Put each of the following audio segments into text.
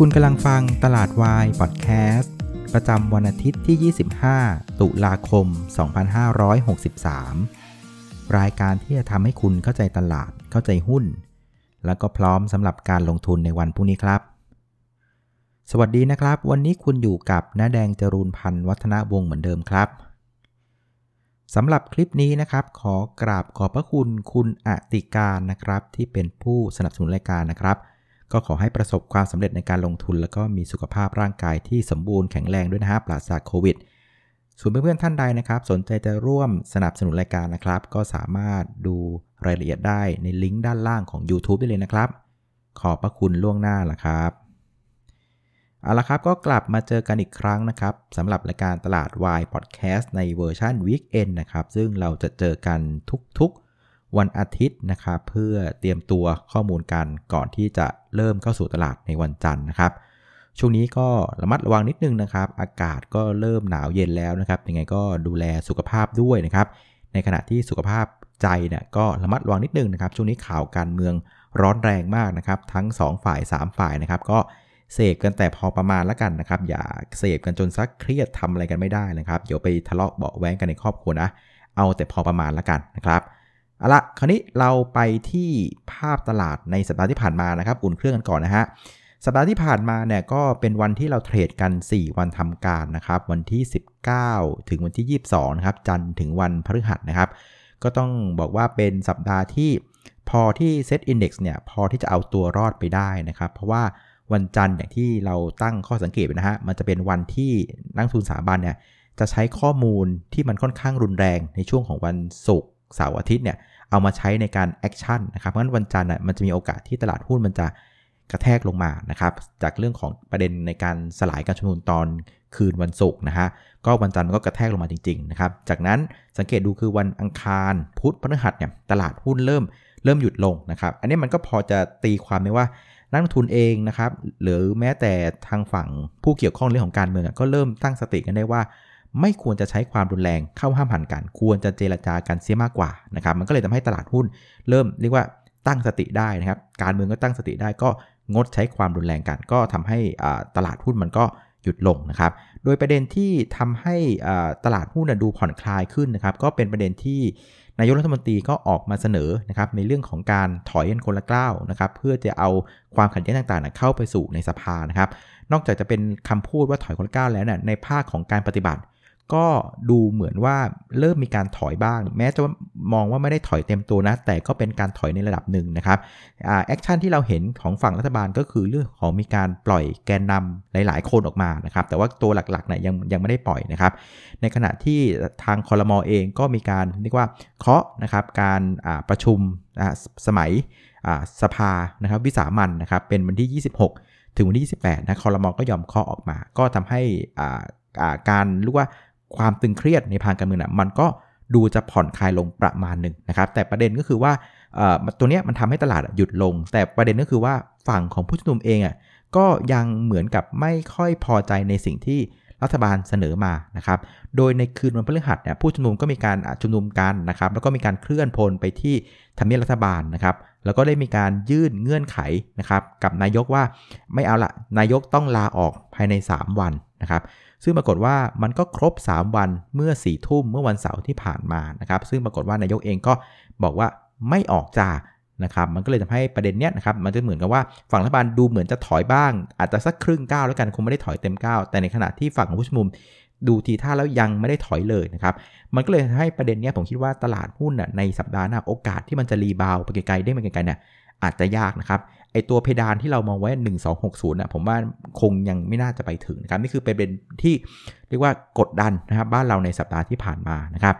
คุณกำลังฟังตลาดวายพอดแคสต์ ประจำวันอาทิตย์ที่ 25 ตุลาคม 2563 รายการที่จะทำให้คุณเข้าใจตลาด เข้าใจหุ้น แล้วก็พร้อมสำหรับการลงทุนในวันพรุ่งนี้ครับ สวัสดีนะครับ วันนี้คุณอยู่กับน้าแดงจรูนพันธ์วัฒนวงศ์เหมือนเดิมครับสำหรับคลิปนี้นะครับ ขอกราบขอบพระคุณคุณอติการนะครับ ที่เป็นผู้สนับสนุนรายการนะครับ ก็ขอให้ประสบความสำเร็จในการลงทุน แล้วก็มีสุขภาพร่างกายที่สมบูรณ์แข็งแรงด้วยนะฮะปราศจากโควิดส่วนเพื่อนๆท่านใดนะครับ สนใจจะร่วมสนับสนุนรายการนะครับ ก็สามารถดูรายละเอียดได้ในลิงก์ด้านล่างของ YouTube ได้เลยนะครับ ขอบพระคุณล่วงหน้าละครับเอาละครับก็กลับมาเจอกันอีกครั้งนะครับสำหรับรายการตลาดวายพอดแคสต์ในเวอร์ชัน Weekend นะครับ ซึ่งเราจะเจอกันทุกๆ วันอาทิตย์นะครับเพื่อเตรียมตัวข้อมูลกันก่อนที่จะเริ่มเข้าสู่ตลาดในวันจันทร์นะครับ ช่วงนี้ก็ระมัดระวังนิดนึงนะครับ อากาศก็เริ่มหนาวเย็นแล้วนะครับยังไงก็ดูแลสุขภาพด้วยนะครับ ในขณะที่สุขภาพใจเนี่ยก็ระมัดระวังนิดนึงนะครับ ช่วงนี้ข่าวการเมืองร้อนแรงมากนะครับ ทั้ง 2 ฝ่าย 3 ฝ่ายนะครับ ก็เสพกันแต่พอประมาณแล้วกันนะครับ อย่าเสพกันจนซักเครียดทำอะไรกันไม่ได้นะครับ เดี๋ยวไปทะเลาะเบาแว้งกันในครอบครัวนะ เอาแต่พอประมาณแล้วกันนะครับ เอาละคราวนี้เราไปที่ภาพตลาดในสัปดาห์ที่ผ่านมานะครับอุ่นเครื่องกันก่อนนะฮะสัปดาห์ที่ผ่านมาเนี่ยก็เป็นวันที่เราเทรดกัน 4 วันทำการนะครับ วันที่ 19 ถึงวันที่ 22นะครับจันทร์ถึงวันพฤหัสนะครับ ก็ต้องบอกว่าเป็นสัปดาห์ที่พอที่เซตอินดี x เนี่ยพอที่จะเอาตัวรอดไปได้นะครับ เพราะว่าวันจันทร์อย่างที่เราตั้งข้อสังเกตนะฮะมันจะเป็นวันที่นักทุนสถาบันเนี่ยจะใช้ข้อมูลที่มันค่อนข้างรุนแรงในช่วงของวันศุกร์ เสาร์อาทิตย์เนี่ยเอามาใช้ในการ action นะครับเพราะฉะนั้นวันจันทร์น่ะมันจะมีโอกาสที่ตลาดหุ้นมันจะกระแทกลงมานะครับจากเรื่องของประเด็นในการสลายการชุมนุมตอนคืนวันศุกร์นะฮะก็วันจันทร์มันก็กระแทกลงมาจริงๆนะครับจากนั้นสังเกตดูคือวันอังคารพุธพฤหัสเนี่ยตลาดหุ้นเริ่มเริ่มหยุดลงนะครับ อันนี้มันก็พอจะตีความได้ว่านักลงทุนเองนะครับหรือแม้แต่ทางฝั่งผู้เกี่ยวข้องเรื่องของการเมืองก็เริ่มตั้งสติกันได้ว่า ไม่ควรจะใช้ความรุนแรงเข้าห้ามหันกัน ควรจะเจรจากันเสียมากกว่านะครับ มันก็เลยทำให้ตลาดหุ้น เริ่มเรียกว่าตั้งสติได้นะครับ การเมืองก็ตั้งสติได้ก็งดใช้ความรุนแรงกัน ก็ทำให้ตลาดหุ้นมันก็หยุดลงนะครับ โดยประเด็นที่ทำให้ตลาดหุ้นดูผ่อนคลายขึ้นนะครับ ก็เป็นประเด็นที่นายกรัฐมนตรีก็ออกมาเสนอนะครับในเรื่องของการถอยกันคนละกล้าวนะครับเพื่อจะเอาความขัดแย้งต่างๆ เข้าไปสู่ในสภานะครับ นอกจากจะเป็นคำพูดว่าถอยคนละกล้าวแล้วเนี่ยในภาคของการปฏิบัติ ก็ดูเหมือนว่าเริ่มมีการถอยบ้าง แม้จะมองว่าไม่ได้ถอยเต็มตัวนะ แต่ก็เป็นการถอยในระดับหนึ่งนะครับแอคชั่นที่เราเห็นของฝั่งรัฐบาลก็คือเรื่องของมีการปล่อยแกนนำหลาย ๆ คนออกมานะครับ แต่ว่าตัวหลักๆเนี่ยยังยังไม่ได้ปล่อยนะครับ ในขณะที่ทางคอรมอเองก็มีการเรียกว่าเคาะนะครับการประชุมสมัยสภานะครับวิสามันนะครับเป็นวันที่ 26 ถึงวันที่ 28นะคอรมอก็ยอมเคาะออกมา ก็ทำให้การเรียกว่า ความตึงเครียดในทางการเมืองนะมันก็ดูจะผ่อนคลายลงประมาณหนึ่งนะครับแต่ประเด็นก็คือว่าตัวนี้มันทำให้ตลาดหยุดลง แต่ประเด็นก็คือว่าฝั่งของผู้ชุมนุมเองอะก็ยังเหมือนกับไม่ค่อยพอใจในสิ่งที่รัฐบาลเสนอมานะครับ โดยในคืนวันพฤหัสเนี่ยผู้ชุมนุมก็มีการชุมนุมกันนะครับ แล้วก็มีการเคลื่อนพลไปที่ทำเนียบรัฐบาลนะครับ แล้วก็ได้มีการยื่นเงื่อนไขนะครับ กับนายกว่าไม่เอาละนายกต้องลาออกภายใน 3 วันนะครับ ซึ่งปรากฏว่ามันก็ครบ 3 วันเมื่อ4ี่ทุ่มเมื่อวันเสาร์ที่ผ่านมานะครับ ซึ่งปรากฏว่านายกเองก็บอกว่าไม่ออกจานะครับ มันก็เลยทำให้ประเด็นเนี้ยนะครับ มันจะเหมือนกับว่าฝั่งรัฐบาลดูเหมือนจะถอยบ้าง อาจจะสักครึ่งก้าวแล้วกันคงไม่ได้ถอยเต็มก้าวแต่ในขณะที่ฝั่งของผู้ชุมนุมดูทีท่าแล้วยังไม่ได้ถอยเลยนะครับ มันก็เลยให้ประเด็นเนี้ยผมคิดว่าตลาดหุ้นอะในสัปดาห์หน้าโอกาสที่มันจะรีบาวไปไกลๆได้ไปไกลๆเนี่ย อาจจะยากนะครับไอตัวเพดานที่เรามองไว้ 1260นะผมว่าคงยังไม่น่าจะไปถึงนะครับนี่คือเป็นที่เรียกว่ากดดันนะครับบ้านเราในสัปดาห์ที่ผ่านมานะครับ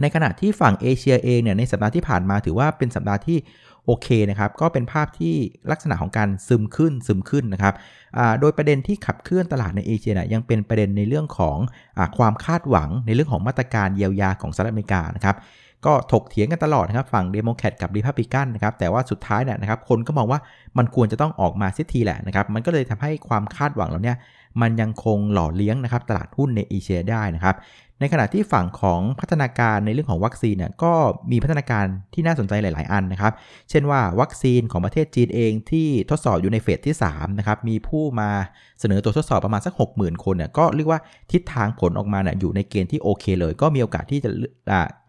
ในขณะที่ฝั่งเอเชียเองเนี่ยในสัปดาห์ที่ผ่านมาถือว่าเป็นสัปดาห์ที่โอเคนะครับ ก็เป็นภาพที่ลักษณะของการซึมขึ้นซึมขึ้นนะครับโดยประเด็นที่ขับเคลื่อนตลาดในเอเชียนะยังเป็นประเด็นในเรื่องของอความคาดหวังในเรื่องของมาตรการเยียวยาของสหรัฐอเมริกานะครับ ก็ถกเถียงกันตลอดนะครับฝั่งเดโมแครตกับรีพับลิกันนะครับแต่ว่าสุดท้ายเนี่ยนะครับคนก็มองว่ามันควรจะต้องออกมาเสียทีแหละนะครับมันก็เลยทำให้ความคาดหวังเราเนี่ยมันยังคงหล่อเลี้ยงนะครับตลาดหุ้นในเอเชียได้นะครับ ในขณะที่ฝั่งของพัฒนาการในเรื่องของวัคซีนเนี่ยก็มีพัฒนาการที่น่าสนใจหลาย ๆ อันนะครับ เช่นว่าวัคซีนของประเทศจีนเองที่ทดสอบอยู่ใน phase ที่3นะครับมีผู้มาเสนอตัวทดสอบประมาณสัก 60,000 คนเนี่ยก็เรียกว่าทิศทางผลออกมาเนี่ยอยู่ในเกณฑ์ที่โอเคเลย ก็มีโอกาสที่จะ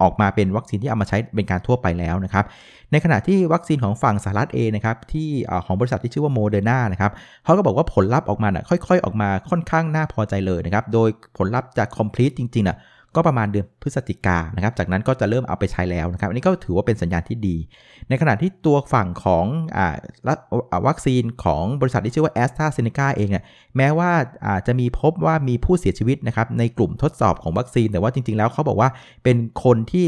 ออกมาเป็นวัคซีนที่เอามาใช้เป็นการทั่วไปแล้วนะครับในขณะที่วัคซีนของฝั่งสหรัฐเองนะครับที่ของบริษัทที่ชื่อว่าโมเดอร์นานะครับเขาก็บอกว่าผลลัพธ์ออกมาน่ะค่อย ๆ ออกมาค่อนข้างน่าพอใจเลยนะครับโดยผลลัพธ์จะคอมพลีทจริงๆน่ะ ก็ประมาณเดือนพฤศจิกานะครับ จากนั้นก็จะเริ่มเอาไปใช้แล้วนะครับ อันนี้ก็ถือว่าเป็นสัญญาณที่ดี ในขณะที่ตัวฝั่งของอวัคซีนของบริษัทที่ชื่อว่าแอสตราเซเนกาเองเนี่ยแม้ว่าาจจะมีพบว่ามีผู้เสียชีวิตนะครับในกลุ่มทดสอบของวัคซีน แต่ว่าจริง ๆ แล้วเขาบอกว่าเป็นคนที่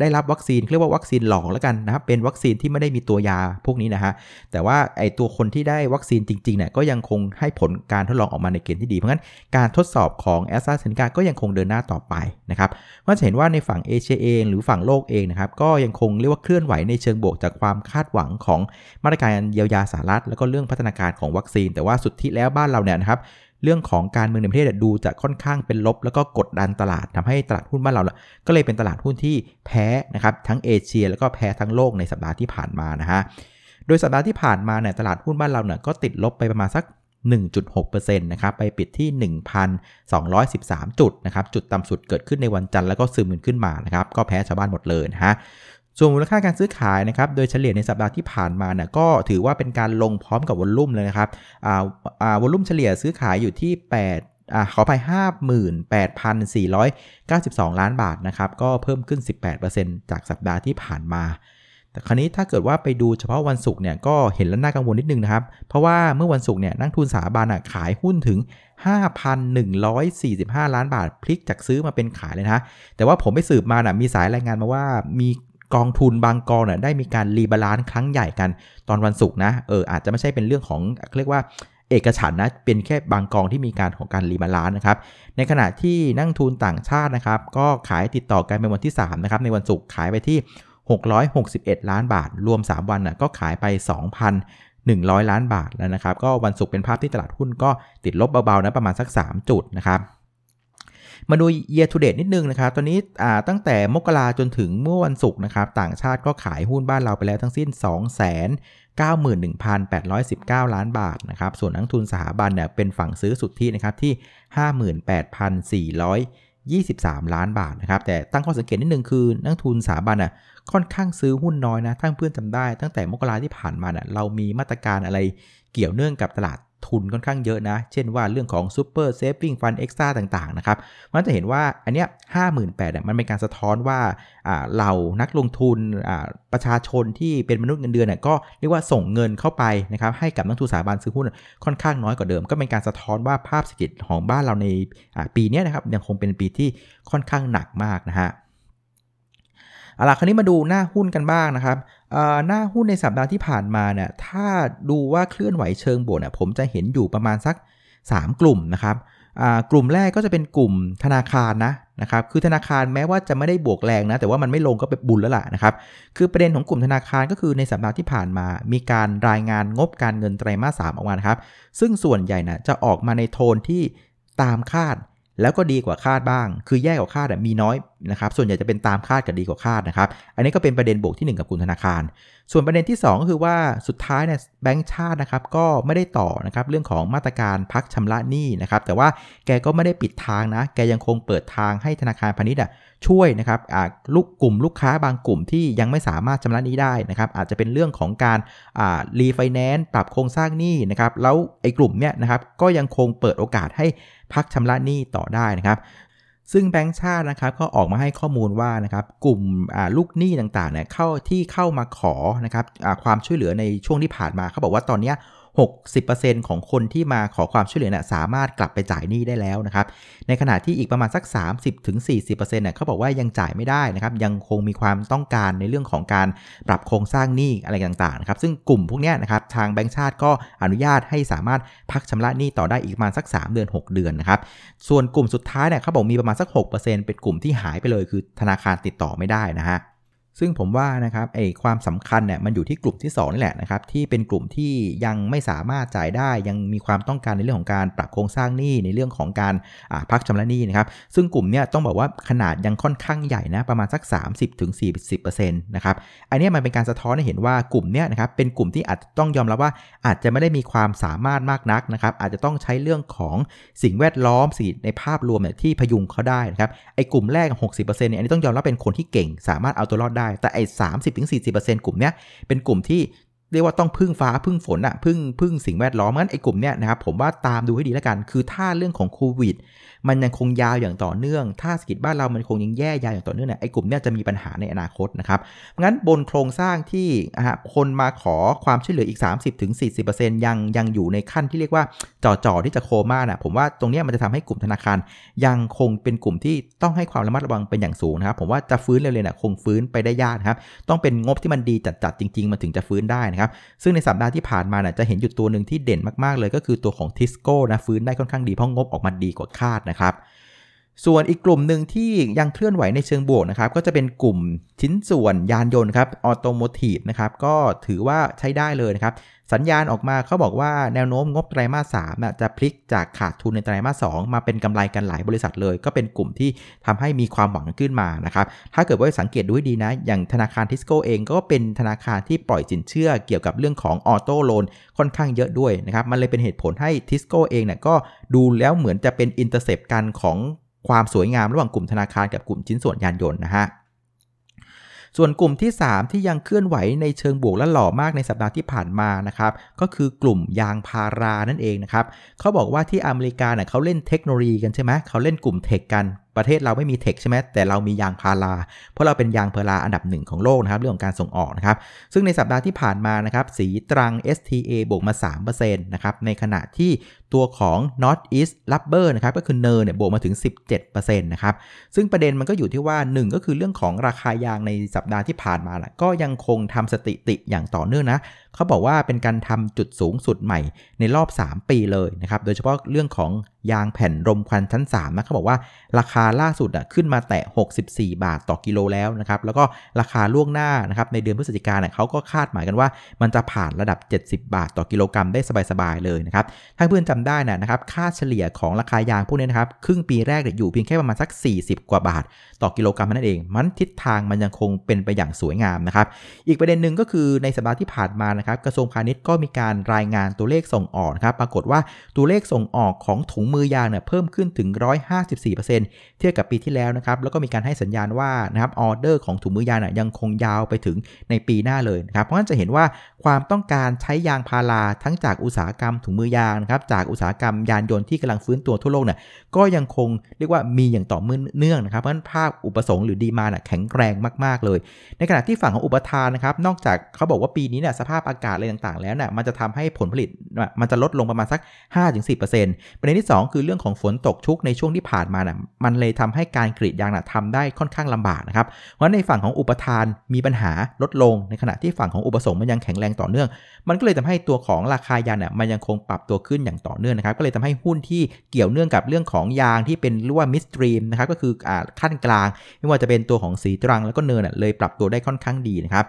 ได้รับวัคซีนเรียกว่าวัคซีนหลอกแล้วกันนะครับ เป็นวัคซีนที่ไม่ได้มีตัวยาพวกนี้นะฮะ แต่ว่าไอตัวคนที่ได้วัคซีนจริงๆเนี่ยก็ยังคงให้ผลการทดลองออกมาในเกณฑ์ที่ดี เพราะงั้นการทดสอบของแอสตราเซเนกาก็ยังคงเดินหน้าต่อไปนะครับก็จะเห็นว่าในฝั่งเอเชียเอง หรือฝั่งโลกเองนะครับก็ยังคงเรียกว่าเคลื่อนไหวในเชิงบวกจากความคาดหวังของมาตรการเยียวยาสหรัฐ แล้วก็เรื่องพัฒนาการของวัคซีน แต่ว่าสุดที่แล้วบ้านเราเนี่ยนะครับเรื่องของการเมืองในประเทศดูจะค่อนข้างเป็นลบ แล้วก็กดดันตลาดทำให้ตลาดหุ้นบ้านเราก็เลยเป็นตลาดหุ้นที่แพ้นะครับทั้งเอเชีย แล้วก็แพ้ทั้งโลกในสัปดาห์ที่ผ่านมานะฮะโดยสัปดาห์ที่ผ่านมาเนี่ยตลาดหุ้นบ้านเราเนี่ยก็ติดลบไปประมาณสัก 1.6%นะครับไปปิดที่ 1,213 จุดนะครับจุดต่ำสุดเกิดขึ้นในวันจันทร์แล้วก็ซึมขึ้นมานะครับก็แพ้ชาวบ้านหมดเลยนะฮะส่วนมูลค่าการซื้อขายนะครับโดยเฉลี่ยในสัปดาห์ที่ผ่านมาเนี่ยก็ถือว่าเป็นการลงพร้อมกับวอลลุ่มเลยนะครับอ่าอ่าวอลลุ่มเฉลี่ยซื้อขายอยู่ที่ 8อ่าขอไป 58,492 ล้านบาทนะครับ ก็เพิ่มขึ้น 18%จากสัปดาห์ที่ผ่านมา แต่คราวนี้ถ้าเกิดว่าไปดูเฉพาะวันศุกร์เนี่ยก็เห็นแล้วน่ากังวลนิดนึงนะครับ เพราะว่าเมื่อวันศุกร์เนี่ยนักทุนสถาบันขายหุ้นถึง 5,145 ล้านบาทพลิกจากซื้อมาเป็นขายเลยนะแต่ว่าผมไปสืบมานะมีสายรายงานมาว่ามีกองทุนบางกองเนี่ยได้มีการ rebalance ครั้งใหญ่กันตอนวันศุกร์นะเอออาจจะไม่ใช่เป็นเรื่องของเรียกว่าเอกฉันนะเป็นแค่บางกองที่มีการของการ rebalance นะครับ ในขณะที่นักทุนต่างชาตินะครับ ก็ขายติดต่อกันเป็นวันที่3นะครับในวันศุกร์ขายไปที่ 661 ล้านบาท รวม 3 วันน่ะก็ขายไป 2,100 ล้านบาทแล้วนะครับ ก็วันศุกร์เป็นภาพที่ตลาดหุ้นก็ติดลบเบาๆนะประมาณสัก 3 จุดนะครับมาดู year to date นิดนึงนะครับ ตอนนี้ตั้งแต่มกราจนถึงเมื่อวันศุกร์นะครับ ต่างชาติก็ขายหุ้นบ้านเราไปแล้วทั้งสิ้น2 91,819 ล้านบาทนะครับ ส่วนนักทุนสถาบันเนี่ยเป็นฝั่งซื้อสุทธินะครับที่ 58,423 ล้านบาทนะครับ แต่ตั้งข้อสังเกตนิดนึงคือนักทุนสถาบันอะ ค่อนข้างซื้อหุ้นน้อยนะถ้าเพื่อนจำได้ ตั้งแต่มกราที่ผ่านมาเนะ่ยเรามีมาตรการอะไรเกี่ยวเนื่องกับตลาดทุนค่อนข้างเยอะนะ เช่นว่าเรื่องของ Super Saving Fund Extra ต่างๆ นะครับ มันจะเห็นว่าอันเนี้ยห้าหมื่นแปดมันเป็นการสะท้อนว่าเรานักลงทุนประชาชนที่เป็นมนุษย์เงินเดือนเนี่ยก็เรียกว่าส่งเงินเข้าไปนะครับให้กับนักทุนสถาบันซื้อหุ้นค่อนข้างน้อยกว่าเดิม ก็เป็นการสะท้อนว่าภาพเศรษฐกิจของบ้านเราในปีนี้นะครับยังคงเป็นปีที่ค่อนข้างหนักมากนะฮะ เอาล่ะคราวนี้มาดูหน้าหุ้นกันบ้างนะครับหน้าหุ้นในสัปดาห์ที่ผ่านมาเนี่ยถ้าดูว่าเคลื่อนไหวเชิงบวกเนี่ยผมจะเห็นอยู่ประมาณสัก 3 กลุ่มนะครับกลุ่มแรกก็จะเป็นกลุ่มธนาคารนะนะครับคือธนาคารแม้ว่าจะไม่ได้บวกแรงนะแต่ว่ามันไม่ลงก็เป็นบุญแล้วล่ะนะครับคือประเด็นของกลุ่มธนาคารก็คือในสัปดาห์ที่ผ่านมา มีการรายงานงบการเงินไตรมาสสามออกมาครับซึ่งส่วนใหญ่นะจะออกมาในโทนที่ตามคาด แล้วก็ดีกว่าคาดบ้าง คือแย่กว่าคาดมีน้อยนะครับ ส่วนใหญ่จะเป็นตามคาดกับดีกว่าคาดนะครับ อันนี้ก็เป็นประเด็นบวกที่ 1 กับกลุ่มธนาคาร ส่วนประเด็นที่ 2 ก็คือว่าสุดท้ายเนี่ยแบงก์ชาตินะครับก็ไม่ได้ต่อนะครับเรื่องของมาตรการพักชำระหนี้นะครับ แต่ว่าแกก็ไม่ได้ปิดทางนะ แกยังคงเปิดทางให้ธนาคารพาณิชย์ช่วยนะครับลูกกลุ่มลูกค้าบางกลุ่มที่ยังไม่สามารถชำระหนี้ได้นะครับอาจจะเป็นเรื่องของการรีไฟแนนซ์ปรับโครงสร้างหนี้นะครับแล้วไอ้กลุ่มเนี้ยนะครับก็ยังคงเปิดโอกาสให้ พักชำระหนี้ต่อได้นะครับซึ่งแบงก์ชาตินะครับก็ออกมาให้ข้อมูลว่านะครับกลุ่มลูกหนี้ต่างๆเนี่ยเข้าที่เข้ามาขอนะครับความช่วยเหลือในช่วงที่ผ่านมาเขาบอกว่าตอนนี้ 60%ของคนที่มาขอความช่วยเหลือนะสามารถกลับไปจ่ายหนี้ได้แล้วนะครับ ในขณะที่อีกประมาณสัก 30-40%เนี่ยเขาบอกว่ายังจ่ายไม่ได้นะครับ ยังคงมีความต้องการในเรื่องของการปรับโครงสร้างหนี้อะไรต่างๆนะครับซึ่งกลุ่มพวกนี้นะครับทางแบงก์ชาติก็อนุญาตให้สามารถพักชำระหนี้ต่อได้อีกประมาณสัก 3 เดือน 6 เดือนนะครับส่วนกลุ่มสุดท้ายเนี่ยเขาบอกมีประมาณสัก 6%เป็นกลุ่มที่หายไปเลยคือธนาคารติดต่อไม่ได้นะฮะ ซึ่งผมว่านะครับไอความสำคัญเนี่ยมันอยู่ที่กลุ่มที่2นี่แหละนะครับที่เป็นกลุ่มที่ยังไม่สามารถจ่ายได้ ยังมีความต้องการในเรื่องของการปรับโครงสร้างหนี้ในเรื่องของการพักชำระหนี้นะครับซึ่งกลุ่มเนี้ยต้องบอกว่าขนาดยังค่อนข้างใหญ่นะประมาณสัก 30-40%นะครับอันนี้มันเป็นการสะท้อนให้เห็นว่ากลุ่มเนี้ยนะครับเป็นกลุ่มที่อาจต้องยอมรับว่าอาจจะไม่ได้มีความสามารถมากนักนะครับอาจจะต้องใช้เรื่องของสิ่งแวดล้อมสิ่งในภาพรวมเนี่ยที่พยุงเขาได้นะครับไอ้กลุ่มแรก 60%เนี่ยอันนี้ต้องยอมรับเป็นคนที่เก่ง สามารถเอาตัวรอดได้แต่ไอ้สามสิบถึงสี่สิบเปอร์เซ็นต์กลุ่มเนี้ยเป็นกลุ่มที่ เรียกว่าต้องพึ่งฟ้าพึ่งฝนอะพึ่งพึ่งสิ่งแวดล้อมงั้นไอ้กลุ่มเนี้ยนะครับผมว่าตามดูให้ดีแล้วกัน คือถ้าเรื่องของโควิด มันยังคงยาวอย่างต่อเนื่อง ถ้าเศรษฐกิจบ้านเรามันคงยังแย่ยาวอย่างต่อเนื่องเนี่ยไอ้กลุ่มเนี้ยจะมีปัญหาในอนาคตนะครับงั้นบนโครงสร้างที่คนมาขอความช่วยเหลืออีก 30-40%ยังยังอยู่ในขั้นที่เรียกว่าจ่อๆที่จะโคม่าน่ะผมว่าตรงนี้มันจะทำให้กลุ่มธนาคาร ยังคงเป็นกลุ่มที่ต้องให้ความระมัดระวังเป็นอย่างสูงนะครับผมว่าจะฟื้นเร็วๆน่ะคงฟื้นไปได้ยากครับต้องเป็นงบที่มันดีจัดๆจริง ๆ มันถึงจะฟื้นได้นะครับ ซึ่งในสัปดาห์ที่ผ่านมาน่ยจะเห็นอยู่ตัวหนึ่งที่เด่นมากๆเลยก็คือตัวของทิสโก้นะฟื้นได้ค่อนข้างดีเพราะงบออกมาดีกว่าคาดนะครับ ส่วนอีกกลุ่มหนึ่งที่ยังเคลื่อนไหวในเชิงบวกนะครับ ก็จะเป็นกลุ่มชิ้นส่วนยานยนต์ครับ automotive นะครับ ก็ถือว่าใช้ได้เลยนะครับ สัญญาณออกมาเขาบอกว่าแนวโน้มงบไตรมาสสามจะพลิกจากขาดทุนในไตรมาสสองมาเป็นกำไรกันหลายบริษัทเลย ก็เป็นกลุ่มที่ทำให้มีความหวังขึ้นมานะครับ ถ้าเกิดว่าสังเกตดูให้ดีนะ อย่างธนาคารทิสโก้เองก็เป็นธนาคารที่ปล่อยสินเชื่อเกี่ยวกับเรื่องของ auto loan ค่อนข้างเยอะด้วยนะครับ มันเลยเป็นเหตุผลให้ทิสโก้เองเนี่ยก็ดูแล้วเหมือนจะเป็น intersect กันของ ความสวยงามระหว่างกลุ่มธนาคารกับกลุ่มชิ้นส่วนยานยนต์นะฮะส่วนกลุ่มที่ 3 ที่ยังเคลื่อนไหวในเชิงบวกและหล่อมากในสัปดาห์ที่ผ่านมานะครับก็คือกลุ่มยางพารานั่นเองนะครับเขาบอกว่าที่อเมริกาเนี่ยเขาเล่นเทคโนโลยีกันใช่ไหมเขาเล่นกลุ่ม tech กัน ประเทศเราไม่มี tech ใช่ไหมแต่เรามียางพารา เพราะเราเป็นยางพาราอันดับหนึ่งของโลกนะครับเรื่องของการส่งออกนะครับ ซึ่งในสัปดาห์ที่ผ่านมานะครับศรีตรัง STA บวกมา 3%นะครับในขณะที่ตัวของ North East Rubber นะครับก็คือเนอร์เนี่ยบวกมาถึง 17%นะครับซึ่งประเด็นมันก็อยู่ที่ว่า 1 ก็คือเรื่องของราคายางในสัปดาห์ที่ผ่านมาแหละก็ยังคงทำสติติอย่างต่อเนื่องนะเขาบอกว่าเป็นการทำจุดสูงสุดใหม่ในรอบ 3 ปีเลยนะครับ โดยเฉพาะเรื่องของยางแผ่นรมควันชั้น3นะเขาบอกว่าราคาล่าสุดอะขึ้นมาแตะ 64 บาทต่อกิโลแล้วนะครับ แล้วก็ราคาล่วงหน้านะครับในเดือนพฤศจิกายนเขาก็คาดหมายกันว่า มันจะผ่านระดับ 70 บาทต่อกิโลกรัมได้สบายๆเลยนะครับ ถ้าเพื่อนจำได้นะครับค่าเฉลี่ยของราคายางพวกนี้นะครับครึ่งปีแรกอยู่เพียงแค่ประมาณสัก 40 กว่าบาท ต่อกิโลกรัมนั่นเอง มันทิศทางมันยังคงเป็นไปอย่างสวยงามนะครับ อีกประเด็นหนึ่งก็คือในสัปดาห์ที่ผ่านมานะครับกระทรวงพาณิชย์ก็มีการรายงานตัวเลขส่งออกครับปรากฏว่าตัวเลขส่งออกของถุงมือยางเนี่ยเพิ่มขึ้นถึง 154%เทียบกับปีที่แล้วนะครับแล้วก็มีการให้สัญญาณว่านะครับออเดอร์ของถุงมือยางเนี่ยยังคงยาวไปถึงในปีหน้าเลยนะครับเพราะฉะนั้นจะเห็นว่าความต้องการใช้ยางพาราทั้งจากอุตสาหกรรมถุงมือยางนะครับจากอุตสาหกรรมยานยนต์ที่กำลังฟื้นตัวทั่วโลกเนี่ยก็ยังคงเรียกว่ามีอย่างต่อเนื่องนะครับเพราะฉะนั้นภาพอุปสงค์หรือดีมาน่ะแข็งแรงมาก ๆ เลย ในขณะที่ฝั่งของอุปทานนะครับนอกจากเขาบอกว่าปีนี้เนี่ยสภาพอากาศอะไรต่างๆ แล้วเนี่ยมันจะทำให้ผลผลิตมันจะลดลงประมาณสัก 5-10%ประเด็นที่ 2 คือเรื่องของฝนตกชุกในช่วงที่ผ่านมาน่ะมันเลยทำให้การกรีดยางน่ะทำได้ค่อนข้างลำบากนะครับเพราะในฝั่งของอุปทานมีปัญหาลดลงในขณะที่ฝั่งของอุปสงค์มันยังแข็งแรงต่อเนื่อง มันก็เลยทำให้ตัวของราคายางเนี่ยมันยังคงปรับตัวขึ้นอย่างต่อเนื่องนะครับก็เลยทำให้หุ้นที่เกี่ยวเนื่องกับเรื่องของยางที่เป็นเรียกว่า midstream นะครับก็คือขั้นกลาง ไม่ว่าจะเป็นตัวของศรีตรังแล้วก็ NER เลยปรับตัวได้ค่อนข้างดีนะครับ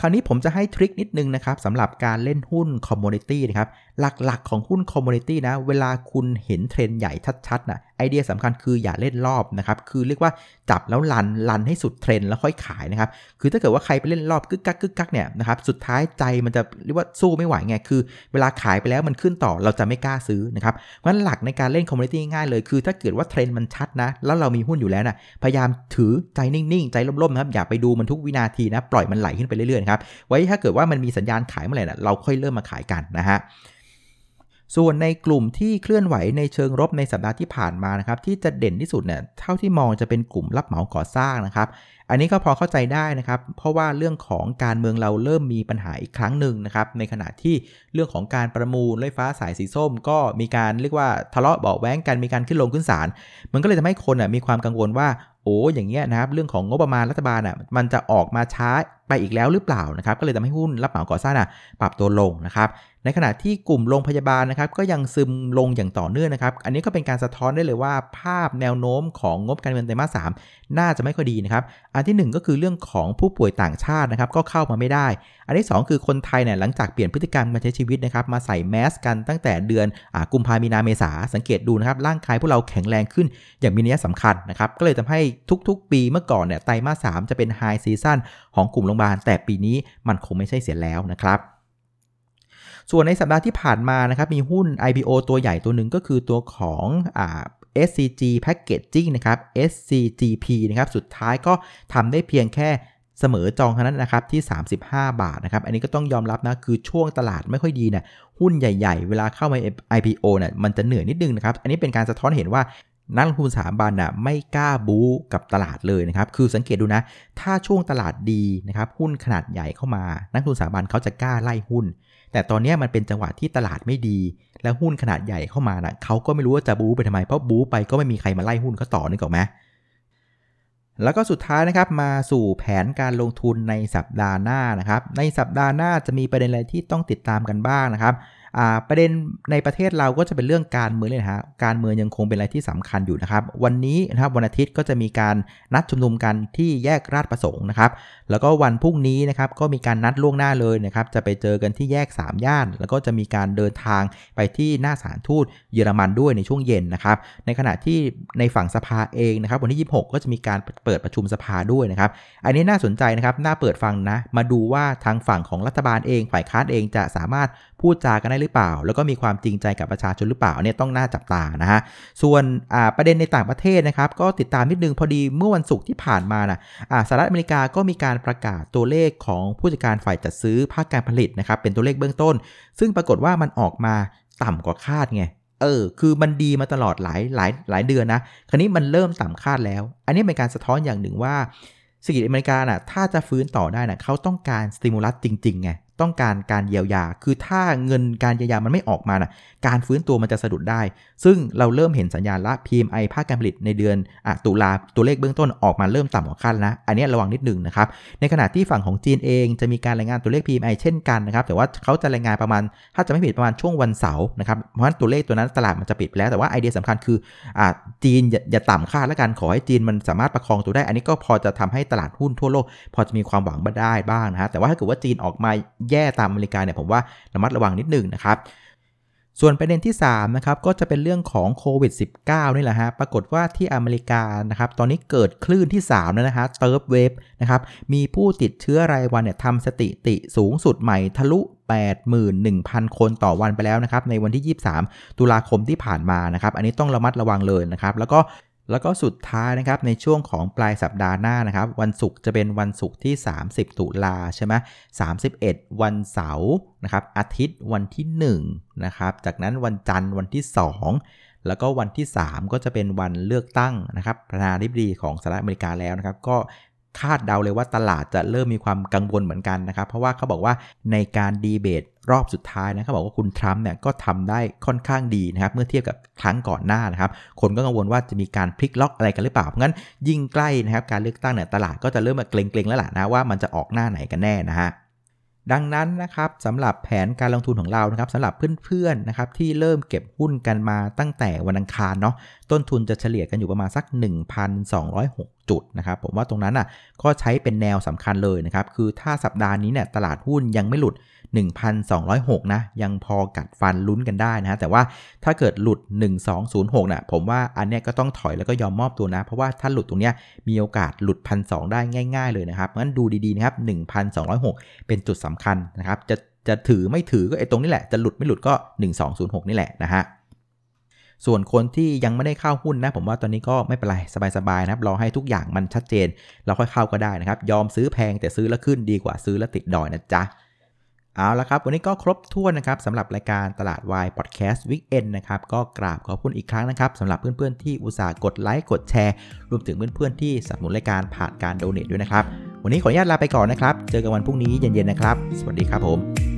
คราวนี้ผมจะให้ trick นิดนึงนะครับสำหรับการเล่นหุ้น commodity นะครับหลักๆของหุ้น commodity นะเวลาคุณเห็นเทรนใหญ่ชัดๆนะ ไอเดียสำคัญคืออย่าเล่นรอบนะครับ คือเรียกว่าจับแล้ว run run ให้สุดเทรนแล้วค่อยขายนะครับ คือถ้าเกิดว่าใครไปเล่นรอบกึกกักกึกกักเนี่ยนะครับ สุดท้ายใจมันจะเรียกว่าสู้ไม่ไหวไง คือเวลาขายไปแล้วมันขึ้นต่อเราจะไม่กล้าซื้อนะครับ เพราะฉะนั้นหลักในการเล่น commodity ง่ายเลย คือถ้าเกิดว่าเทรนมันชัดนะ แล้วเรามีหุ้นอยู่แล้วนะพยายามถือใจนิ่งๆ ใจร่มๆนะครับ อย่าไปดูมันทุกวินาทีนะ ปล่อยมันไหลขึ้นไปเรื่อยๆครับ ไว้ถ้าเกิดว่ามันมีสัญญาณขายเมื่อไหร่นะเราค่อยเริ่มมาขายกันนะฮะ ส่วนในกลุ่มที่เคลื่อนไหวในเชิงรบในสัปดาห์ที่ผ่านมานะครับที่จะเด่นที่สุดเนี่ยเท่าที่มองจะเป็นกลุ่มรับเหมาก่อสร้างนะครับอันนี้ก็พอเข้าใจได้นะครับ เพราะว่าเรื่องของการเมืองเราเริ่มมีปัญหาอีกครั้งหนึ่งนะครับ ในขณะที่เรื่องของการประมูลรถไฟฟ้าสายสีส้ม ก็มีการเรียกว่าทะเลาะเบาแว้งกันมีการขึ้นลงขึ้นศาลมันก็เลยทำให้คนมีความกังวลว่าโอ้อย่างเงี้ยนะครับเรื่องของงบประมาณรัฐบาลอะมันจะออกมาช้าไปอีกแล้วหรือเปล่านะครับก็เลยทำให้หุ้นรับเหมาก่อสร้างอะปรับตัวลงนะครับในขณะที่กลุ่มโรงพยาบาลนะครับก็ยังซึมลงอย่างต่อเนื่องนะครับ อันนี้ก็เป็นการสะท้อนได้เลยว่า ภาพแนวโน้มของงบการเงินไตรมาสสามน่าจะไม่ค่อยดีนะครับอันที่ 1 ก็คือเรื่องของผู้ป่วยต่างชาตินะครับก็เข้ามาไม่ได้ อันที่ 2 คือคนไทยเนี่ยหลังจากเปลี่ยนพฤติกรรมการใช้ชีวิตนะครับมาใส่แมสกันตั้งแต่เดือนอกุมภามีนาเมษาสังเกตดูนะครับร่างกายพวกเราแข็งแรงขึ้นอย่างมีนัยสำคัญนะครับก็เลยทำให้ทุกๆ ปีเมื่อก่อนเนี่ยไตรมาสสจะเป็นไฮซีซั่นของกลุ่มโรงพยาบาล แต่ปีนี้มันคงไม่ใช่เสียแล้วนะครับส่วนในสัปดาห์ที่ผ่านมานะครับมีหุ้น IPO ตัวใหญ่ตัวหนึ่งก็คือตัวของอ SCG Packaging นะครับ SCGP นะครับ สุดท้ายก็ทำได้เพียงแค่เสมอจองเท่านั้นนะครับที่ 35 บาทนะครับ อันนี้ก็ต้องยอมรับนะคือช่วงตลาดไม่ค่อยดีนะหุ้นใหญ่ๆ เวลาเข้ามา IPO เนี่ยมันจะเหนื่อยนิดนึงนะครับ อันนี้เป็นการสะท้อนเห็นว่านักลงทุนสถาบันน่ะไม่กล้าบู๊กับตลาดเลยนะครับ คือสังเกตดูนะ ถ้าช่วงตลาดดีนะครับ หุ้นขนาดใหญ่เข้ามา นักลงทุนสถาบันเขาจะกล้าไล่หุ้น แต่ตอนนี้มันเป็นจังหวะที่ตลาดไม่ดี แล้วหุ้นขนาดใหญ่เข้ามานะเขาก็ไม่รู้ว่าจะบู๊ไปทำไม เพราะบู๊ไปก็ไม่มีใครมาไล่หุ้นเขาต่อนึกออกไหมแล้วก็สุดท้ายนะครับมาสู่แผนการลงทุนในสัปดาห์หน้านะครับ ในสัปดาห์หน้าจะมีประเด็นอะไรที่ต้องติดตามกันบ้างนะครับ ประเด็นในประเทศเราก็จะเป็นเรื่องการเมืองเลยนะฮะการเมืองยังคงเป็นอะไรที่สำคัญอยู่นะครับ วันนี้นะครับวันอาทิตย์ก็จะมีการนัดชุมนุมกันที่แยกราชประสงค์นะครับ แล้วก็วันพรุ่งนี้นะครับก็มีการนัดล่วงหน้าเลยนะครับจะไปเจอกันที่แยก 3 ย่าน แล้วก็จะมีการเดินทางไปที่หน้าสารทูตเยอรมันด้วยในช่วงเย็นนะครับ ในขณะที่ในฝั่งสภาเองนะครับวันที่ 26 ก็จะมีการเปิดประชุมสภาด้วยนะครับ อันนี้น่าสนใจนะครับน่าเปิดฟังนะมาดูว่าทางฝั่งของรัฐบาลเองฝ่ายค้านเองจะสามารถ พูดจากันได้หรือเปล่า แล้วก็มีความจริงใจกับประชาชนหรือเปล่าเนี่ยต้องน่าจับตานะฮะส่วนประเด็นในต่างประเทศนะครับก็ติดตามนิดนึงพอดีเมื่อวันศุกร์ที่ผ่านมานะสหรัฐอเมริกาก็มีการประกาศตัวเลขของผู้จัดการฝ่ายจัดซื้อภาคการผลิตนะครับเป็นตัวเลขเบื้องต้น ซึ่งปรากฏว่ามันออกมาต่ำกว่าคาดไงเออ คือมันดีมาตลอดหลายหลายหลายเดือนนะ คราวนี้มันเริ่มต่ำคาดแล้ว อันนี้เป็นการสะท้อนอย่างหนึ่งว่าเศรษฐกิจอเมริกาน่ะ ถ้าจะฟื้นต่อได้น่ะ เขาต้องการสติมูลัสจริงๆไง ต้องการการเยียวยา คือถ้าเงินการเยียวยามันไม่ออกมานะการฟื้นตัวมันจะสะดุดได้ ซึ่งเราเริ่มเห็นสัญญาณละ PMI ภาคการผลิตในเดือนอตุลาตัวเลขเบื้องต้นออกมาเริ่มต่ำกว่าคาดนะอันนี้ระวังนิดหนึ่งนะครับ ในขณะที่ฝั่งของจีนเองจะมีการรายงานตัวเลข PMI เช่นกันนะครับ แต่ว่าเขาจะรายงานประมาณ ถ้าจะไม่ผิดประมาณช่วงวันเสาร์นะครับ เพราะฉะนั้นตัวเลขตัวนั้นตลาดมันจะปิดไปแล้ว แต่ว่าไอเดียสำคัญคืออจีนอย่าต่ำคาดแล้วกันขอให้จีนมันสามารถประคองตัวได้ อันนี้ก็พอจะทำให้ตลาดหุ้นทั่วโลก พอจะมีความหวังบ้าได้บ้างนะฮะ แต่ว่าถ้าเกิดว่าจีนออกมาแย่ตามอเมริกาเนี่ยผมว่าระมัดระวังนิดหนึ่งนะครับ ส่วนประเด็นที่3นะครับก็จะเป็นเรื่องของโควิด -19 นี่แหละฮะ ปรากฏว่าที่อเมริกานะครับตอนนี้เกิดคลื่นที่ 3 แล้วนะฮะเติร์ฟเวฟนะครับมีผู้ติดเชื้อรายวันเนี่ยทำสติติสูงสุดใหม่ทะลุ 81,000 คนต่อวันไปแล้วนะครับในวันที่ 23 ตุลาคมที่ผ่านมานะครับ อันนี้ต้องระมัดระวังเลยนะครับ แล้วก็ แล้วก็สุดท้ายนะครับในช่วงของปลายสัปดาห์หน้านะครับ วันศุกร์จะเป็นวันศุกร์ที่ 30 ตุลาใช่ไหม31วันเสาร์นะครับอาทิตย์วันที่1นะครับจากนั้นวันจันทร์วันที่ 2 แล้วก็วันที่ 3 ก็จะเป็นวันเลือกตั้งนะครับประธานาธิบดีของสหรัฐอเมริกาแล้วนะครับ ก็ คาดเดาเลยว่าตลาดจะเริ่มมีความกังวลเหมือนกันนะครับ เพราะว่าเขาบอกว่าในการดีเบตรอบสุดท้ายนะเขาบอกว่าคุณทรัมป์เนี่ยก็ทำได้ค่อนข้างดีนะครับ เมื่อเทียบกับครั้งก่อนหน้านะครับ คนก็กังวลว่าจะมีการพลิกล็อกอะไรกันหรือเปล่า เพราะงั้นยิ่งใกล้นะครับการเลือกตั้งเนี่ยตลาดก็จะเริ่มมาเกรงๆแล้วล่ะนะว่ามันจะออกหน้าไหนกันแน่นะฮะ ดังนั้นนะครับสำหรับแผนการลงทุนของเรานะครับสำหรับเพื่อนๆนะครับที่เริ่มเก็บหุ้นกันมาตั้งแต่วันอังคารเนาะต้นทุนจะเฉลี่ยกันอยู่ประมาณสัก 1,206 จุดนะครับผมว่าตรงนั้นอะก็ใช้เป็นแนวสำคัญเลยนะครับคือถ้าสัปดาห์นี้เนี่ยตลาดหุ้นยังไม่หลุด 1,206 นะ ยังพอกัดฟันลุ้นกันได้นะแต่ว่าถ้าเกิดหลุด 1206นะ่ะผมว่าอันเนี้ยก็ต้องถอยแล้วก็ยอมมอบตัวนะ เพราะว่าถ้าหลุดตรงเนี้ยมีโอกาสหลุด 1,200 ได้ง่าย ๆ เลยนะครับ งั้นดูดีๆนะครับ 1,206 เป็นจุดสำคัญนะครับ จะจะถือไม่ถือก็ไอ้ตรงนี้แหละ จะหลุดไม่หลุดก็ 1206 นี่แหละนะฮะส่วนคนที่ยังไม่ได้เข้าหุ้นนะ ผมว่าตอนนี้ก็ไม่เป็นไร สบายๆนะครับรอให้ทุกอย่างมันชัดเจน เราค่อยเข้าก็ได้นะครับ ยอมซื้อแพงแต่ซื้อแล้วขึ้นดีกว่าซื้อแล้วติดดอยนะจ๊ะ เอาละครับ วันนี้ก็ครบถ้วนนะครับสำหรับรายการตลาดวายพอดแคสต์วิกเอนนะครับ ก็กราบขอบคุณอีกครั้งนะครับสำหรับเพื่อนๆที่อุตส่าห์กดไลค์กดแชร์ รวมถึงเพื่อนๆที่สนับสนุนรายการผ่านการโดเนทด้วยนะครับ วันนี้ขออนุญาตลาไปก่อนนะครับ เจอกันวันพรุ่งนี้เย็นๆนะครับ สวัสดีครับผม